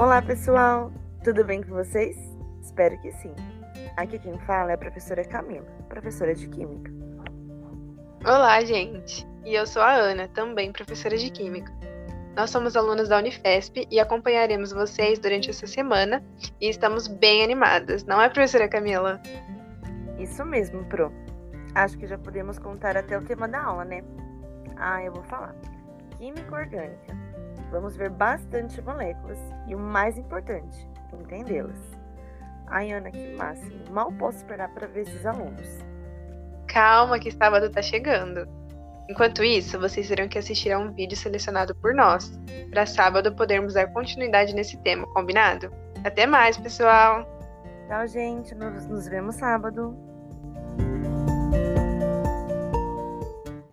Olá, pessoal! Tudo bem com vocês? Espero que sim. Aqui quem fala é a professora Camila, professora de Química. Olá, gente! E eu sou a Ana, também professora de Química. Nós somos alunos da Unifesp e acompanharemos vocês durante essa semana e estamos bem animadas, não é, professora Camila? Isso mesmo, Pro. Acho que já podemos contar até o tema da aula, né? Ah, eu vou falar. Química orgânica. Vamos ver bastante moléculas e o mais importante, entendê-las. Ai, Ana, que máximo. Mal posso esperar para ver esses alunos. Calma, que sábado está chegando. Enquanto isso, vocês terão que assistir a um vídeo selecionado por nós, para sábado podermos dar continuidade nesse tema, combinado? Até mais, pessoal! Tchau, gente. Nos, nos vemos sábado.